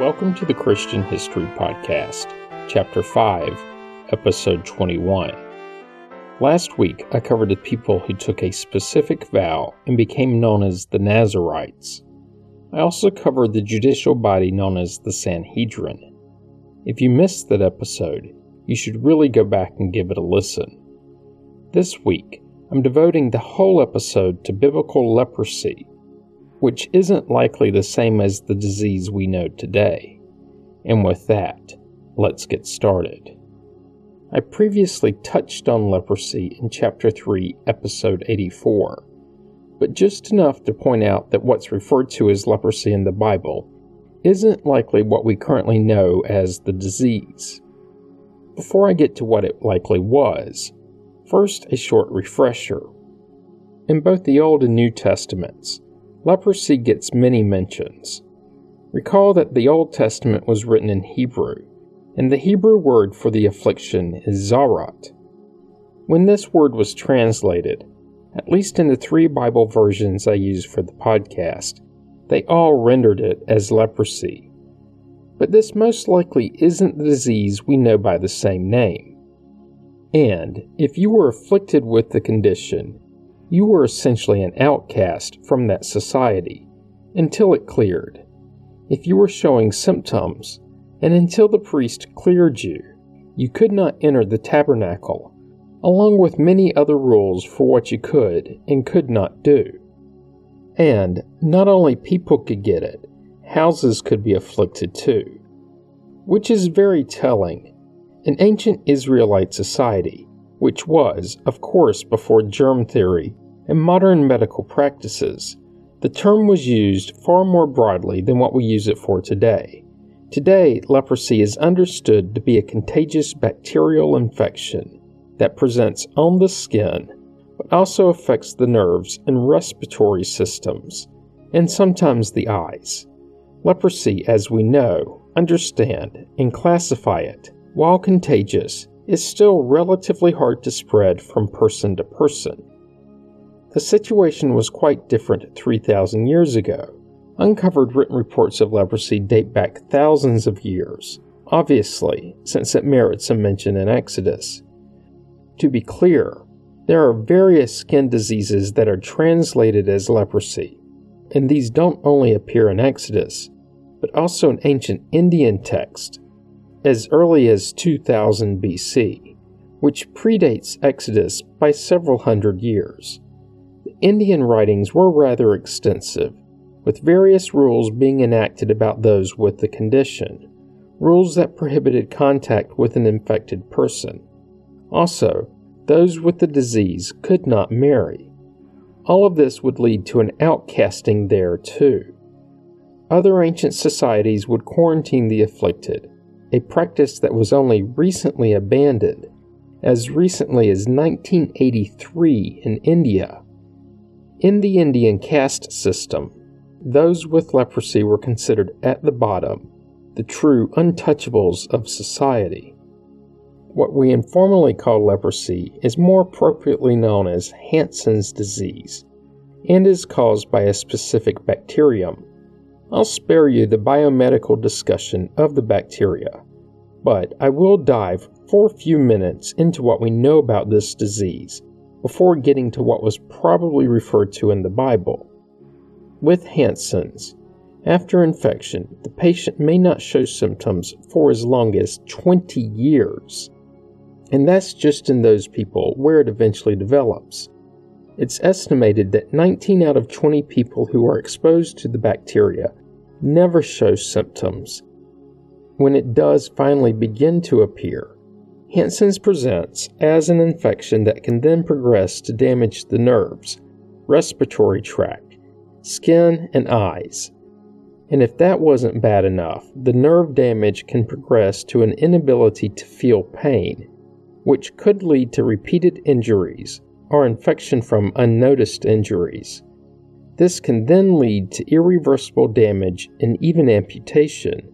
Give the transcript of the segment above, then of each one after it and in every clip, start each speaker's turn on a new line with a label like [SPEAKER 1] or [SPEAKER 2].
[SPEAKER 1] Welcome to the Christian History Podcast, Chapter 5, Episode 21. Last week, I covered the people who took a specific vow and became known as the Nazarites. I also covered the judicial body known as the Sanhedrin. If you missed that episode, you should really go back and give it a listen. This week, I'm devoting the whole episode to biblical leprosy which isn't likely the same as the disease we know today. And with that, let's get started. I previously touched on leprosy in Chapter 3, Episode 84, but just enough to point out that what's referred to as leprosy in the Bible isn't likely what we currently know as the disease. Before I get to what it likely was, first a short refresher. In both the Old and New Testaments, leprosy gets many mentions. Recall that the Old Testament was written in Hebrew, and the Hebrew word for the affliction is tzara'at. When this word was translated, at least in the three Bible versions I use for the podcast, they all rendered it as leprosy. But this most likely isn't the disease we know by the same name. And if you were afflicted with the condition, you were essentially an outcast from that society until it cleared. If you were showing symptoms, and until the priest cleared you, you could not enter the tabernacle, along with many other rules for what you could and could not do. And not only people could get it, houses could be afflicted too. Which is very telling. In ancient Israelite society, which was, of course, before germ theory and modern medical practices, the term was used far more broadly than what we use it for today. Today, leprosy is understood to be a contagious bacterial infection that presents on the skin, but also affects the nerves and respiratory systems, and sometimes the eyes. Leprosy, as we know, understand, and classify it, while contagious, is still relatively hard to spread from person to person. The situation was quite different 3,000 years ago. Uncovered written reports of leprosy date back thousands of years, obviously, since it merits a mention in Exodus. To be clear, there are various skin diseases that are translated as leprosy, and these don't only appear in Exodus, but also in ancient Indian texts as early as 2000 BC, which predates Exodus by several hundred years. Indian writings were rather extensive, with various rules being enacted about those with the condition, rules that prohibited contact with an infected person. Also, those with the disease could not marry. All of this would lead to an outcasting there too. Other ancient societies would quarantine the afflicted, a practice that was only recently abandoned, as recently as 1983 in India. In the Indian caste system, those with leprosy were considered at the bottom, the true untouchables of society. What we informally call leprosy is more appropriately known as Hansen's disease and is caused by a specific bacterium I'll spare you the biomedical discussion of the bacteria, but I will dive for a few minutes into what we know about this disease before getting to what was probably referred to in the Bible. With Hansen's, after infection, the patient may not show symptoms for as long as 20 years. And that's just in those people where it eventually develops. It's estimated that 19 out of 20 people who are exposed to the bacteria never show symptoms. When it does finally begin to appear, Hansen's presents as an infection that can then progress to damage the nerves, respiratory tract, skin, and eyes. And if that wasn't bad enough, the nerve damage can progress to an inability to feel pain, which could lead to repeated injuries or infection from unnoticed injuries. This can then lead to irreversible damage and even amputation.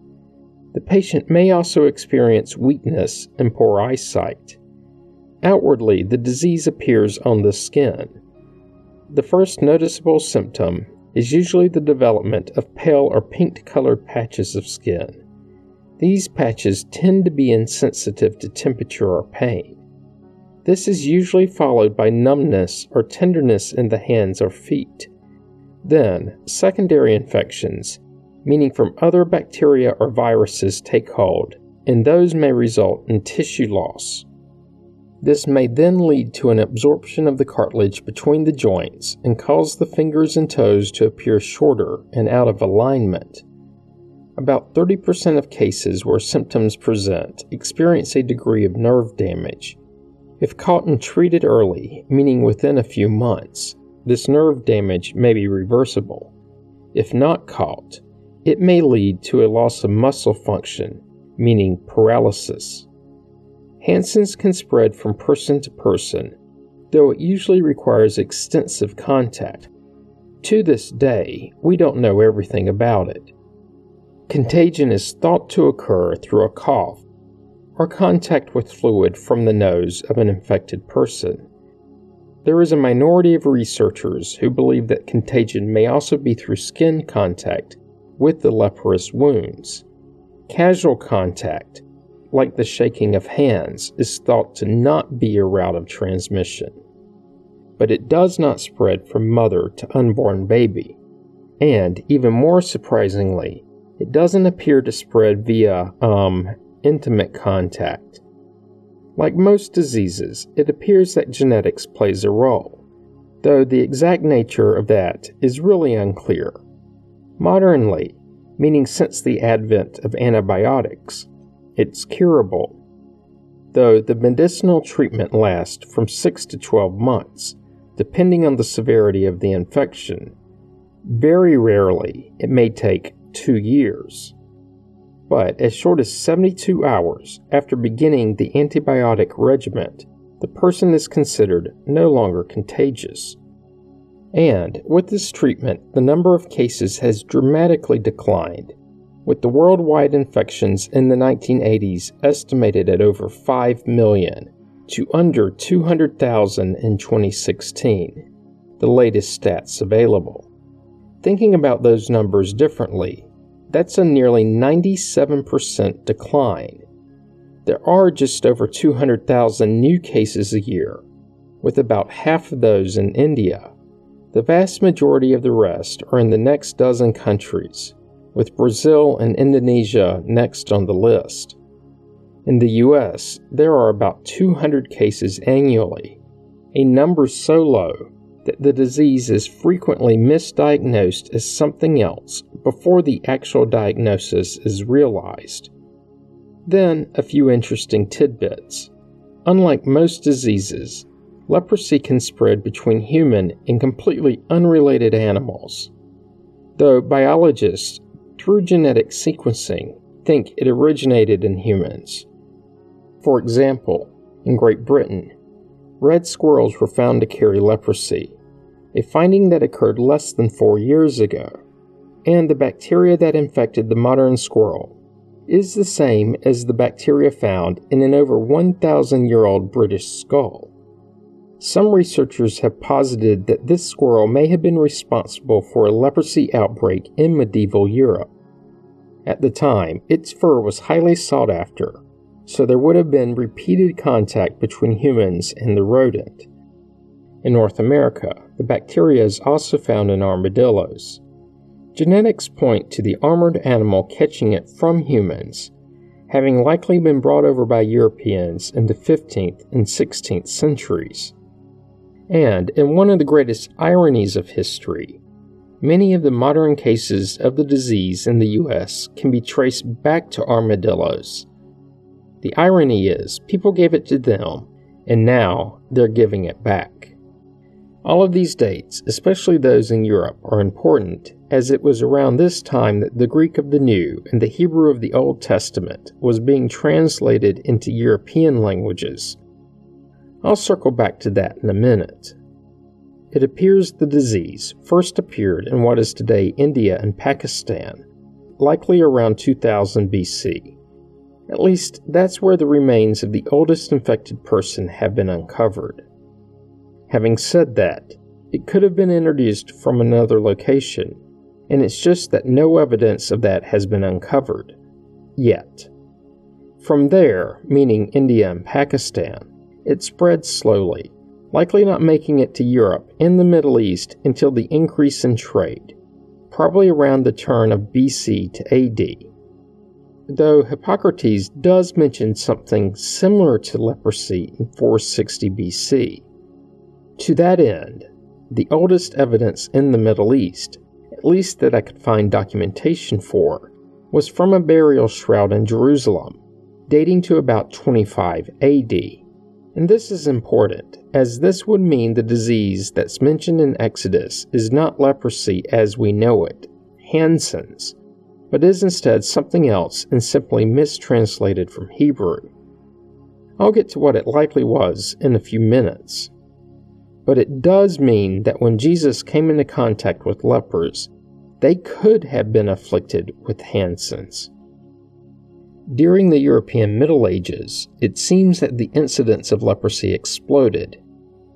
[SPEAKER 1] The patient may also experience weakness and poor eyesight. Outwardly, the disease appears on the skin. The first noticeable symptom is usually the development of pale or pink colored patches of skin. These patches tend to be insensitive to temperature or pain. This is usually followed by numbness or tenderness in the hands or feet. Then, secondary infections, meaning from other bacteria or viruses, take hold, and those may result in tissue loss. This may then lead to an absorption of the cartilage between the joints and cause the fingers and toes to appear shorter and out of alignment. About 30% of cases where symptoms present experience a degree of nerve damage. If caught and treated early, meaning within a few months, this nerve damage may be reversible. If not caught, it may lead to a loss of muscle function, meaning paralysis. Hansen's can spread from person to person, though it usually requires extensive contact. To this day, we don't know everything about it. Contagion is thought to occur through a cough or contact with fluid from the nose of an infected person. There is a minority of researchers who believe that contagion may also be through skin contact with the leprous wounds. Casual contact, like the shaking of hands, is thought to not be a route of transmission. But it does not spread from mother to unborn baby. And, even more surprisingly, it doesn't appear to spread via, um, intimate contact. Like most diseases, it appears that genetics plays a role, though the exact nature of that is really unclear. Modernly, meaning since the advent of antibiotics, it's curable, though the medicinal treatment lasts from 6 to 12 months, depending on the severity of the infection. Very rarely, it may take two years. But as short as 72 hours after beginning the antibiotic regimen, the person is considered no longer contagious. And with this treatment, the number of cases has dramatically declined with the worldwide infections in the 1980s estimated at over 5 million to under 200,000 in 2016, the latest stats available. Thinking about those numbers differently, that's a nearly 97% decline. There are just over 200,000 new cases a year, with about half of those in India. The vast majority of the rest are in the next dozen countries, with Brazil and Indonesia next on the list. In the US, there are about 200 cases annually, a number so low that the disease is frequently misdiagnosed as something else before the actual diagnosis is realized. Then, a few interesting tidbits. Unlike most diseases, leprosy can spread between human and completely unrelated animals. Though biologists through genetic sequencing, think it originated in humans. For example, in Great Britain, red squirrels were found to carry leprosy, a finding that occurred less than four years ago, and the bacteria that infected the modern squirrel is the same as the bacteria found in an over 1,000 year old British skull. Some researchers have posited that this squirrel may have been responsible for a leprosy outbreak in medieval Europe. At the time, its fur was highly sought after, so there would have been repeated contact between humans and the rodent. In North America, the bacteria is also found in armadillos. Genetics point to the armored animal catching it from humans, having likely been brought over by Europeans in the 15th and 16th centuries. And in one of the greatest ironies of history, many of the modern cases of the disease in the US can be traced back to armadillos. The irony is, people gave it to them, and now they're giving it back. All of these dates, especially those in Europe, are important, as it was around this time that the Greek of the New and the Hebrew of the Old Testament was being translated into European languages I'll circle back to that in a minute. It appears the disease first appeared in what is today India and Pakistan, likely around 2000 BC. At least, that's where the remains of the oldest infected person have been uncovered. Having said that, It could have been introduced from another location, and it's just that no evidence of that has been uncovered. Yet. From there, meaning India and Pakistan, it spread slowly, likely not making it to Europe and the Middle East until the increase in trade, probably around the turn of BC to AD. Though Hippocrates does mention something similar to leprosy in 460 BC. To that end, the oldest evidence in the Middle East, at least that I could find documentation for, was from a burial shroud in Jerusalem, dating to about 25 AD. And this is important, as this would mean the disease that's mentioned in Exodus is not leprosy as we know it, Hansen's, but is instead something else and simply mistranslated from Hebrew. I'll get to what it likely was in a few minutes. But it does mean that when Jesus came into contact with lepers, they could have been afflicted with Hansen's. During the European Middle Ages, it seems that the incidence of leprosy exploded,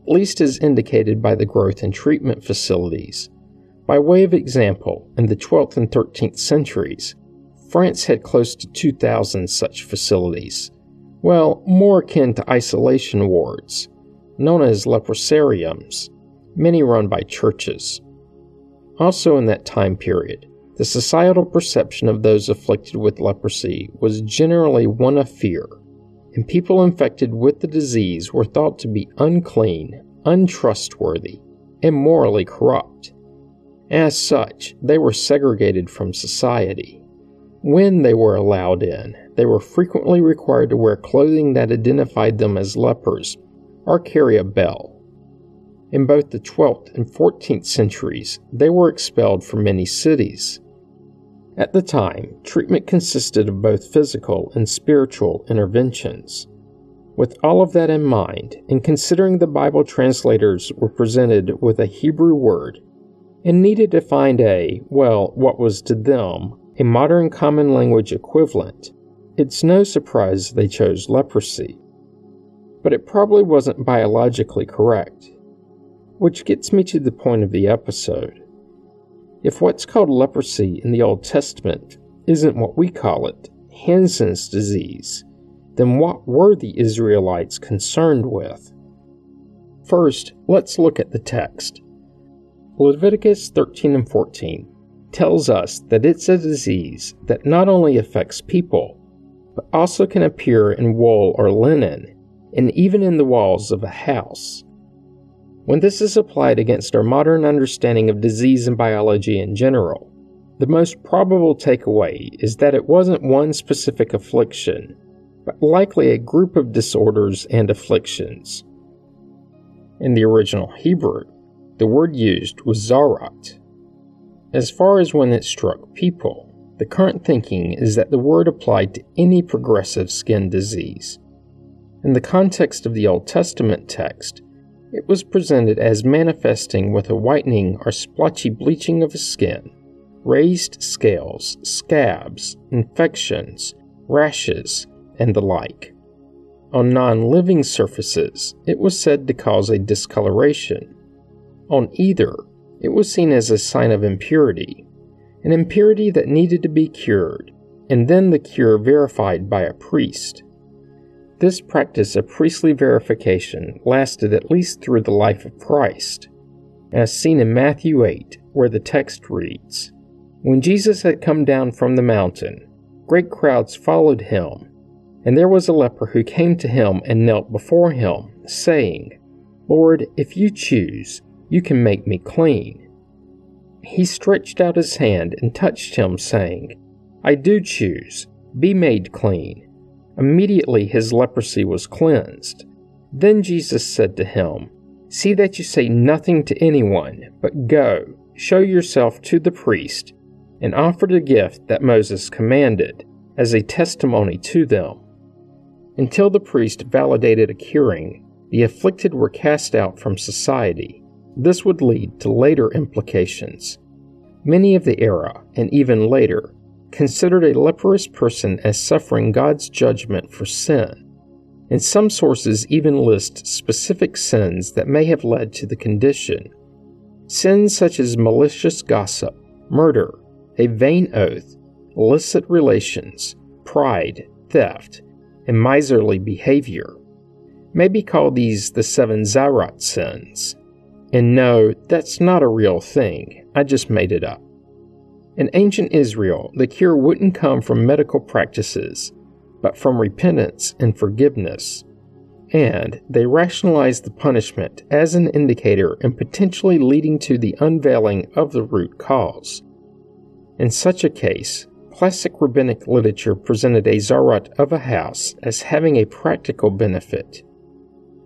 [SPEAKER 1] at least as indicated by the growth in treatment facilities. By way of example, in the 12th and 13th centuries, France had close to 2,000 such facilities. Well, more akin to isolation wards, known as leprosariums, many run by churches. Also, in that time period, the societal perception of those afflicted with leprosy was generally one of fear, and people infected with the disease were thought to be unclean, untrustworthy, and morally corrupt. As such, they were segregated from society. When they were allowed in, they were frequently required to wear clothing that identified them as lepers or carry a bell. In both the 12th and 14th centuries, they were expelled from many cities. At the time, treatment consisted of both physical and spiritual interventions. With all of that in mind, and considering the Bible translators were presented with a Hebrew word and needed to find a, well, what was to them, a modern common language equivalent, it's no surprise they chose leprosy but it probably wasn't biologically correct. Which gets me to the point of the episode. If what's called leprosy in the Old Testament isn't what we call it, Hansen's disease, then what were the Israelites concerned with? First, let's look at the text. Leviticus 13 and 14 tells us that it's a disease that not only affects people, but also can appear in wool or linen and even in the walls of a house. When this is applied against our modern understanding of disease and biology in general, the most probable takeaway is that it wasn't one specific affliction, but likely a group of disorders and afflictions. In the original Hebrew, the word used was tzara'at. As far as when it struck people, the current thinking is that the word applied to any progressive skin disease, in the context of the Old Testament text, it was presented as manifesting with a whitening or splotchy bleaching of the skin, raised scales, scabs, infections, rashes, and the like. On non living surfaces, it was said to cause a discoloration. On either, it was seen as a sign of impurity, an impurity that needed to be cured, and then the cure verified by a priest. This practice of priestly verification lasted at least through the life of Christ, as seen in Matthew 8, where the text reads When Jesus had come down from the mountain, great crowds followed him, and there was a leper who came to him and knelt before him, saying, Lord, if you choose, you can make me clean. He stretched out his hand and touched him, saying, I do choose, be made clean. Immediately his leprosy was cleansed. Then Jesus said to him, See that you say nothing to anyone, but go, show yourself to the priest, and offer the gift that Moses commanded, as a testimony to them. Until the priest validated a curing, the afflicted were cast out from society. This would lead to later implications. Many of the era, and even later, considered a leprous person as suffering God's judgment for sin, and some sources even list specific sins that may have led to the condition, Sins such as malicious gossip, murder, a vain oath, illicit relations, pride, theft, and miserly behavior. Maybe call these the seven Tzara'at sins. And no, that's not a real thing, I just made it up. In ancient Israel, the cure wouldn't come from medical practices, but from repentance and forgiveness. And they rationalized the punishment as an indicator and potentially leading to the unveiling of the root cause. In such a case, classic rabbinic literature presented a tzara'at of a house as having a practical benefit.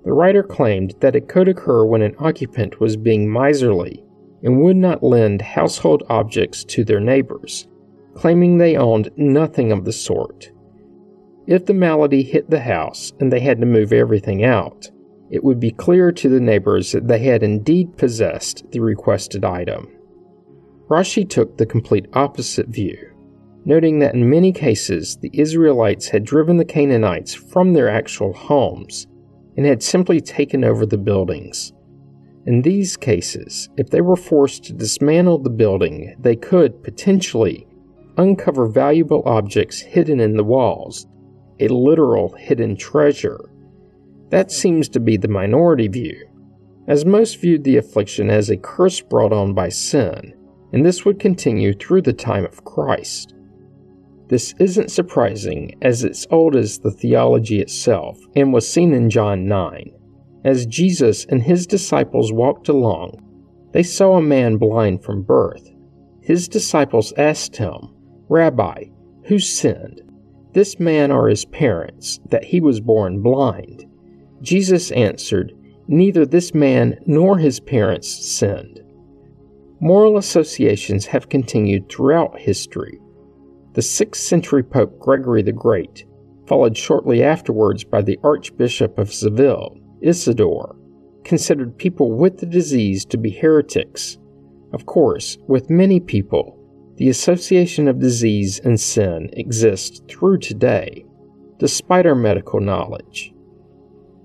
[SPEAKER 1] The writer claimed that it could occur when an occupant was being miserly and would not lend household objects to their neighbors, claiming they owned nothing of the sort. If the malady hit the house and they had to move everything out, it would be clear to the neighbors that they had indeed possessed the requested item. Rashi took the complete opposite view, noting that in many cases the Israelites had driven the Canaanites from their actual homes and had simply taken over the buildings. In these cases, if they were forced to dismantle the building, they could, potentially, uncover valuable objects hidden in the walls, a literal hidden treasure. That seems to be the minority view, as most viewed the affliction as a curse brought on by sin, and this would continue through the time of Christ. This isn't surprising, as it's old as the theology itself and was seen in John 9. As Jesus and his disciples walked along, they saw a man blind from birth. His disciples asked him, Rabbi, who sinned, this man or his parents, that he was born blind? Jesus answered, Neither this man nor his parents sinned. Moral associations have continued throughout history. The 6th century Pope Gregory the Great, followed shortly afterwards by the Archbishop of Seville, Isidore, considered people with the disease to be heretics. Of course, with many people, the association of disease and sin exists through today, despite our medical knowledge.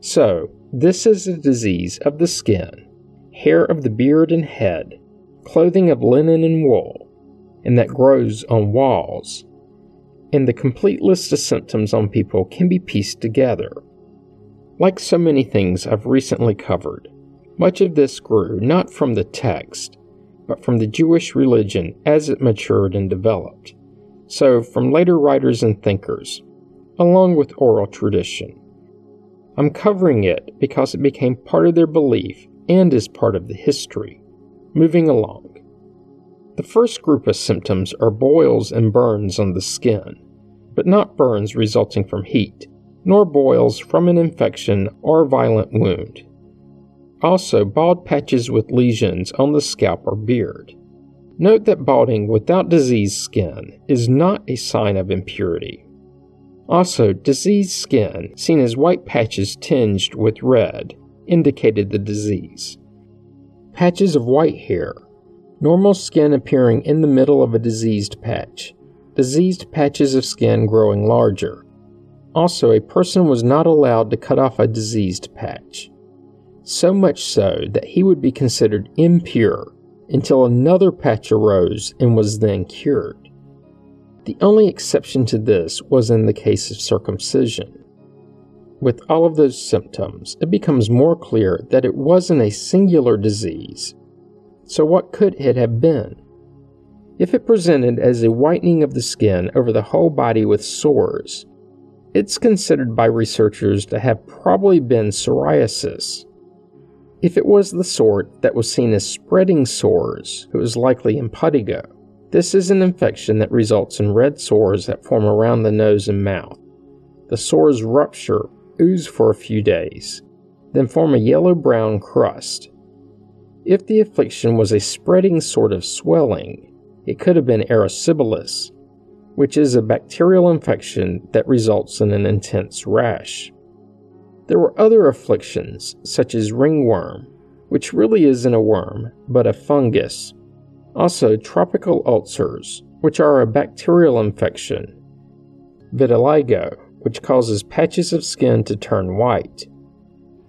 [SPEAKER 1] So, this is a disease of the skin, hair of the beard and head, clothing of linen and wool, and that grows on walls. And the complete list of symptoms on people can be pieced together. Like so many things I've recently covered, much of this grew not from the text, but from the Jewish religion as it matured and developed. So, from later writers and thinkers, along with oral tradition. I'm covering it because it became part of their belief and is part of the history. Moving along. The first group of symptoms are boils and burns on the skin, but not burns resulting from heat nor boils from an infection or violent wound. Also, bald patches with lesions on the scalp or beard. Note that balding without diseased skin is not a sign of impurity. Also, diseased skin, seen as white patches tinged with red, indicated the disease. Patches of white hair, normal skin appearing in the middle of a diseased patch, diseased patches of skin growing larger, also, a person was not allowed to cut off a diseased patch. So much so that he would be considered impure until another patch arose and was then cured. The only exception to this was in the case of circumcision. With all of those symptoms, it becomes more clear that it wasn't a singular disease. So, what could it have been? If it presented as a whitening of the skin over the whole body with sores, it's considered by researchers to have probably been psoriasis. If it was the sort that was seen as spreading sores, it was likely impetigo. This is an infection that results in red sores that form around the nose and mouth. The sores rupture, ooze for a few days, then form a yellow brown crust. If the affliction was a spreading sort of swelling, it could have been erysipelas, which is a bacterial infection that results in an intense rash. There were other afflictions, such as ringworm, which really isn't a worm, but a fungus. Also, tropical ulcers, which are a bacterial infection. Vitiligo, which causes patches of skin to turn white.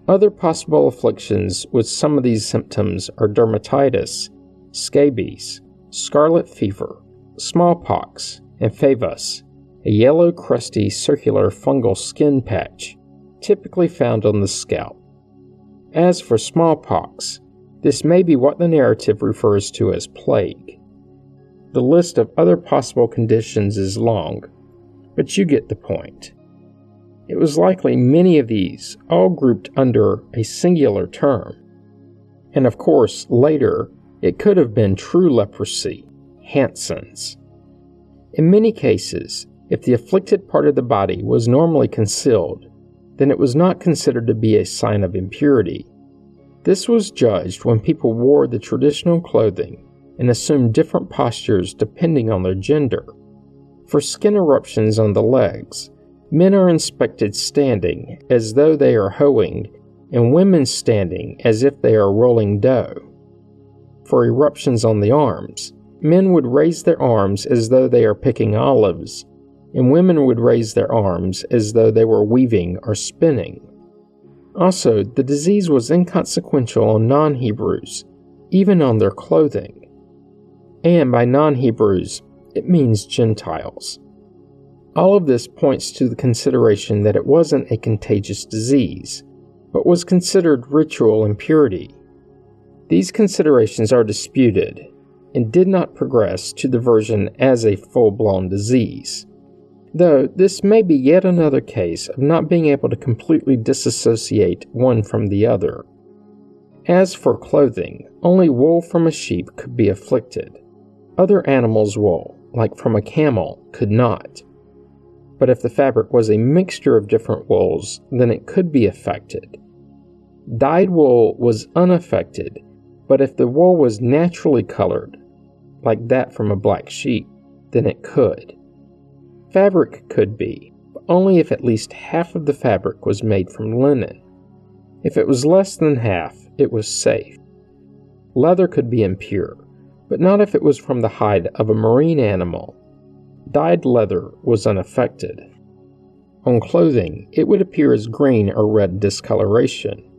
[SPEAKER 1] Other possible afflictions with some of these symptoms are dermatitis, scabies, scarlet fever, smallpox, and favus, a yellow, crusty, circular fungal skin patch, typically found on the scalp. As for smallpox, this may be what the narrative refers to as plague. The list of other possible conditions is long, but you get the point. It was likely many of these, all grouped under a singular term. And of course, later, it could have been true leprosy, Hansen's. In many cases, if the afflicted part of the body was normally concealed, then it was not considered to be a sign of impurity. This was judged when people wore the traditional clothing and assumed different postures depending on their gender. For skin eruptions on the legs, men are inspected standing as though they are hoeing, and women standing as if they are rolling dough. For eruptions on the arms, men would raise their arms as though they are picking olives, and women would raise their arms as though they were weaving or spinning. Also, the disease was inconsequential on non Hebrews, even on their clothing. And by non Hebrews, it means Gentiles. All of this points to the consideration that it wasn't a contagious disease, but was considered ritual impurity. These considerations are disputed and did not progress to the version as a full blown disease though this may be yet another case of not being able to completely disassociate one from the other. As for clothing, only wool from a sheep could be afflicted. Other animals' wool, like from a camel, could not. But if the fabric was a mixture of different wools, then it could be affected. Dyed wool was unaffected, but if the wool was naturally colored, like that from a black sheep, then it could. Fabric could be, but only if at least half of the fabric was made from linen. If it was less than half, it was safe. Leather could be impure, but not if it was from the hide of a marine animal. Dyed leather was unaffected. On clothing, it would appear as green or red discoloration.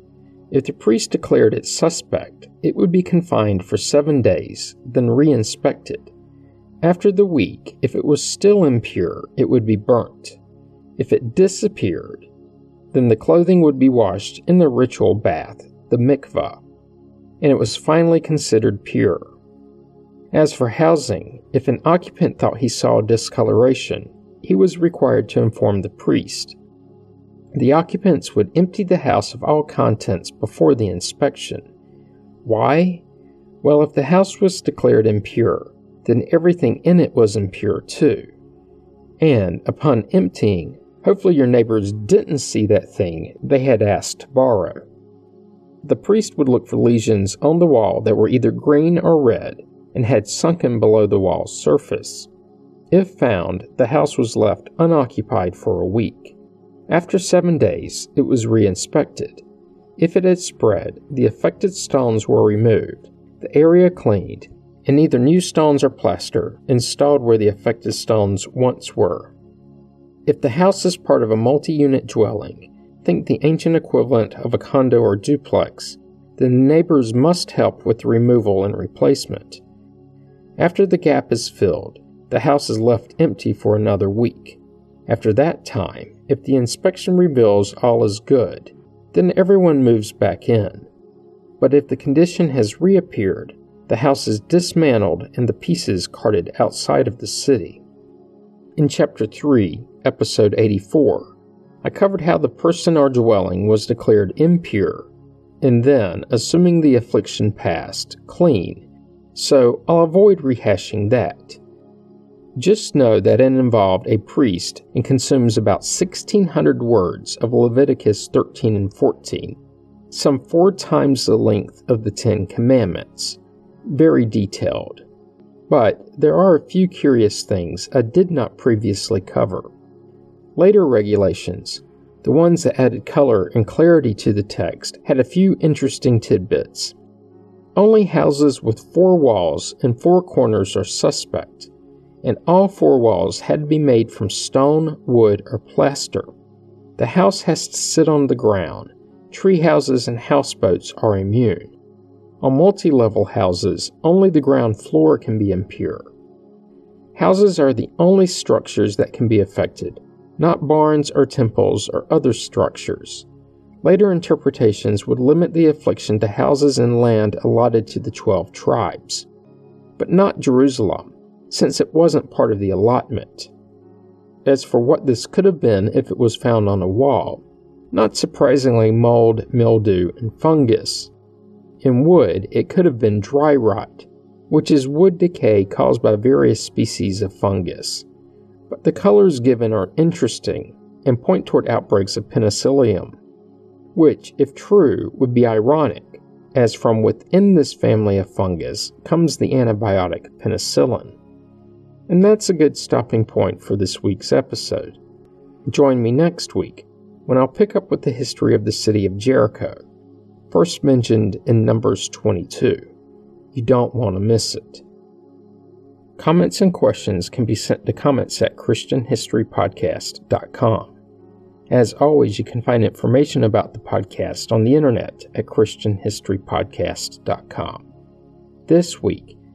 [SPEAKER 1] If the priest declared it suspect, it would be confined for seven days, then re-inspected. After the week, if it was still impure, it would be burnt. If it disappeared, then the clothing would be washed in the ritual bath, the mikvah, and it was finally considered pure. As for housing, if an occupant thought he saw discoloration, he was required to inform the priest. The occupants would empty the house of all contents before the inspection. Why? Well, if the house was declared impure, then everything in it was impure too. And upon emptying, hopefully your neighbors didn't see that thing they had asked to borrow. The priest would look for lesions on the wall that were either green or red and had sunken below the wall's surface. If found, the house was left unoccupied for a week. After seven days, it was re-inspected. If it had spread, the affected stones were removed, the area cleaned, and either new stones or plaster installed where the affected stones once were. If the house is part of a multi unit dwelling, think the ancient equivalent of a condo or duplex, the neighbors must help with the removal and replacement. After the gap is filled, the house is left empty for another week. After that time, if the inspection reveals all is good, then everyone moves back in. But if the condition has reappeared, the house is dismantled and the pieces carted outside of the city. In Chapter 3, Episode 84, I covered how the person or dwelling was declared impure, and then, assuming the affliction passed, clean, so I'll avoid rehashing that. Just know that it involved a priest and consumes about 1600 words of Leviticus 13 and 14, some four times the length of the Ten Commandments very detailed. But there are a few curious things I did not previously cover. Later regulations, the ones that added color and clarity to the text, had a few interesting tidbits. Only houses with four walls and four corners are suspect, and all four walls had to be made from stone, wood, or plaster. The house has to sit on the ground, tree houses and houseboats are immune. On multi level houses, only the ground floor can be impure. Houses are the only structures that can be affected, not barns or temples or other structures. Later interpretations would limit the affliction to houses and land allotted to the twelve tribes, but not Jerusalem, since it wasn't part of the allotment. As for what this could have been if it was found on a wall, not surprisingly, mold, mildew, and fungus. In wood, it could have been dry rot, which is wood decay caused by various species of fungus. But the colors given are interesting and point toward outbreaks of penicillium, which, if true, would be ironic, as from within this family of fungus comes the antibiotic penicillin. And that's a good stopping point for this week's episode. Join me next week when I'll pick up with the history of the city of Jericho, first mentioned in Numbers 22. You don't want to miss it. Comments and questions can be sent to comments at ChristianHistoryPodcast.com. As always, you can find information about the podcast on the internet at ChristianHistoryPodcast.com. This week,